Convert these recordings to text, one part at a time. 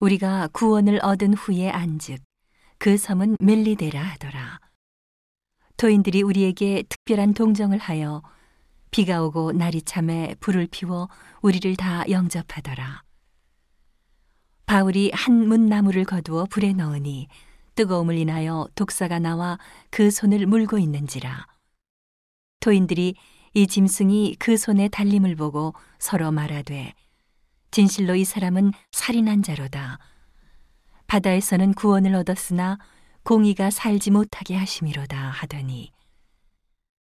우리가 구원을 얻은 후에 안즉 그 섬은 멜리데라 하더라. 토인들이 우리에게 특별한 동정을 하여 비가 오고 날이 참에 불을 피워 우리를 다 영접하더라. 바울이 한 문 나무를 거두어 불에 넣으니 뜨거움을 인하여 독사가 나와 그 손을 물고 있는지라. 토인들이 이 짐승이 그 손에 달림을 보고 서로 말하되 진실로 이 사람은 살인한 자로다. 바다에서는 구원을 얻었으나 공의가 살지 못하게 하심이로다 하더니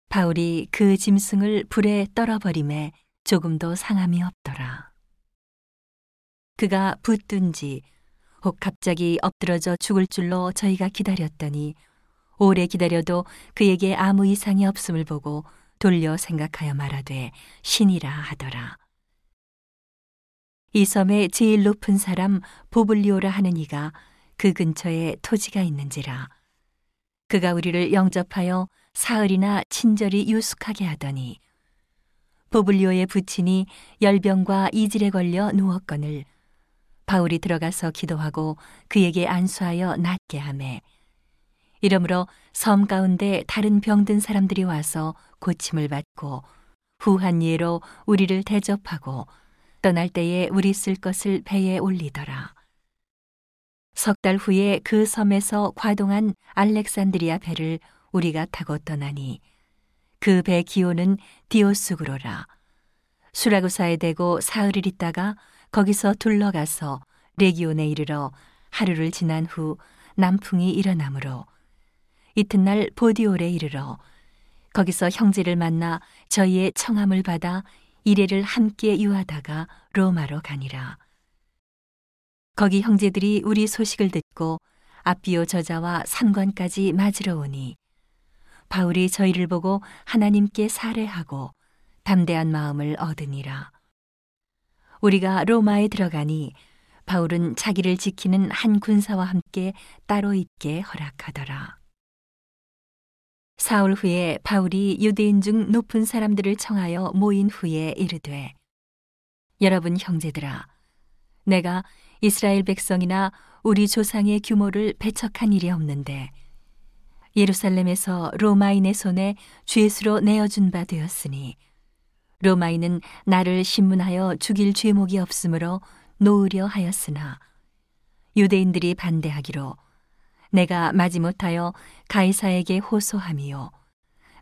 바울이 그 짐승을 불에 떨어버림에 조금도 상함이 없더라. 그가 붙든지 혹 갑자기 엎드러져 죽을 줄로 저희가 기다렸더니 오래 기다려도 그에게 아무 이상이 없음을 보고 돌려 생각하여 말하되 신이라 하더라. 이 섬의 제일 높은 사람 보블리오라 하는 이가 그 근처에 토지가 있는지라. 그가 우리를 영접하여 사흘이나 친절히 유숙하게 하더니 보블리오의 부친이 열병과 이질에 걸려 누웠거늘 바울이 들어가서 기도하고 그에게 안수하여 낫게 하매 이러므로 섬 가운데 다른 병든 사람들이 와서 고침을 받고 후한 예로 우리를 대접하고 떠날 때에 우리 쓸 것을 배에 올리더라. 석 달 후에 그 섬에서 과동한 알렉산드리아 배를 우리가 타고 떠나니 그 배 기호는 디오스그로라. 수라구사에 대고 사흘을 있다가 거기서 둘러가서 레기온에 이르러 하루를 지난 후 남풍이 일어나므로 이튿날 보디올에 이르러 거기서 형제를 만나 저희의 청함을 받아 이래를 함께 유하다가 로마로 가니라. 거기 형제들이 우리 소식을 듣고 아비오 저자와 산관까지 맞으러 오니 바울이 저희를 보고 하나님께 살해하고 담대한 마음을 얻으니라. 우리가 로마에 들어가니 바울은 자기를 지키는 한 군사와 함께 따로 있게 허락하더라. 사흘 후에 바울이 유대인 중 높은 사람들을 청하여 모인 후에 이르되 여러분 형제들아 내가 이스라엘 백성이나 우리 조상의 규모를 배척한 일이 없는데 예루살렘에서 로마인의 손에 죄수로 내어준 바 되었으니 로마인은 나를 신문하여 죽일 죄목이 없으므로 놓으려 하였으나 유대인들이 반대하기로 내가 마지못하여 가이사에게 호소함이요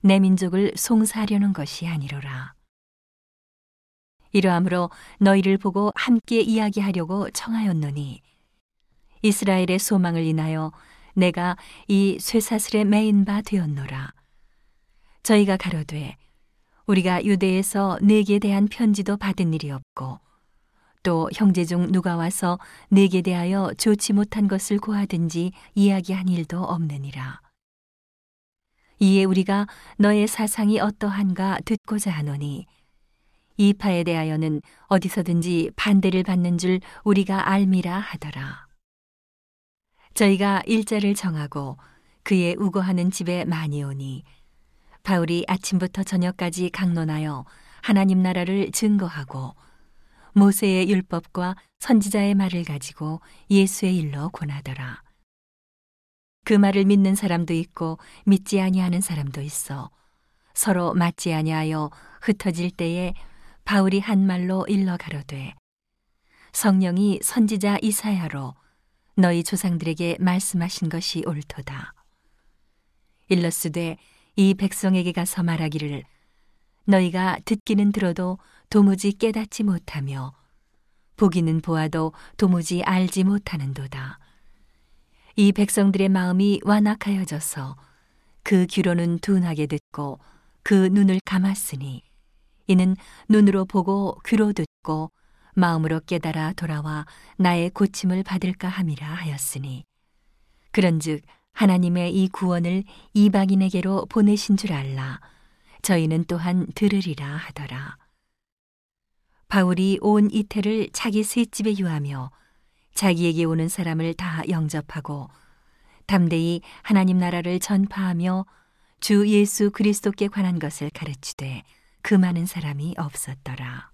내 민족을 송사하려는 것이 아니로라. 이러함으로 너희를 보고 함께 이야기하려고 청하였노니 이스라엘의 소망을 인하여 내가 이 쇠사슬에 매인 바 되었노라. 저희가 가로되 우리가 유대에서 내게 대한 편지도 받은 일이 없고 또 형제 중 누가 와서 내게 대하여 좋지 못한 것을 고하든지 이야기한 일도 없느니라. 이에 우리가 너의 사상이 어떠한가 듣고자 하노니 이 파에 대하여는 어디서든지 반대를 받는 줄 우리가 알미라 하더라. 저희가 일자를 정하고 그의 우거하는 집에 많이 오니 바울이 아침부터 저녁까지 강론하여 하나님 나라를 증거하고 모세의 율법과 선지자의 말을 가지고 예수의 일로 권하더라. 그 말을 믿는 사람도 있고 믿지 아니하는 사람도 있어 서로 맞지 아니하여 흩어질 때에 바울이 한 말로 일러 가로되 성령이 선지자 이사야로 너희 조상들에게 말씀하신 것이 옳도다. 일러스되 이 백성에게 가서 말하기를 너희가 듣기는 들어도 도무지 깨닫지 못하며 보기는 보아도 도무지 알지 못하는도다. 이 백성들의 마음이 완악하여져서 그 귀로는 둔하게 듣고 그 눈을 감았으니 이는 눈으로 보고 귀로 듣고 마음으로 깨달아 돌아와 나의 고침을 받을까 함이라 하였으니 그런즉 하나님의 이 구원을 이방인에게로 보내신 줄 알라 저희는 또한 들으리라 하더라. 바울이 온 이태를 자기 셋집에 유하며 자기에게 오는 사람을 다 영접하고 담대히 하나님 나라를 전파하며 주 예수 그리스도께 관한 것을 가르치되 그 많은 사람이 없었더라.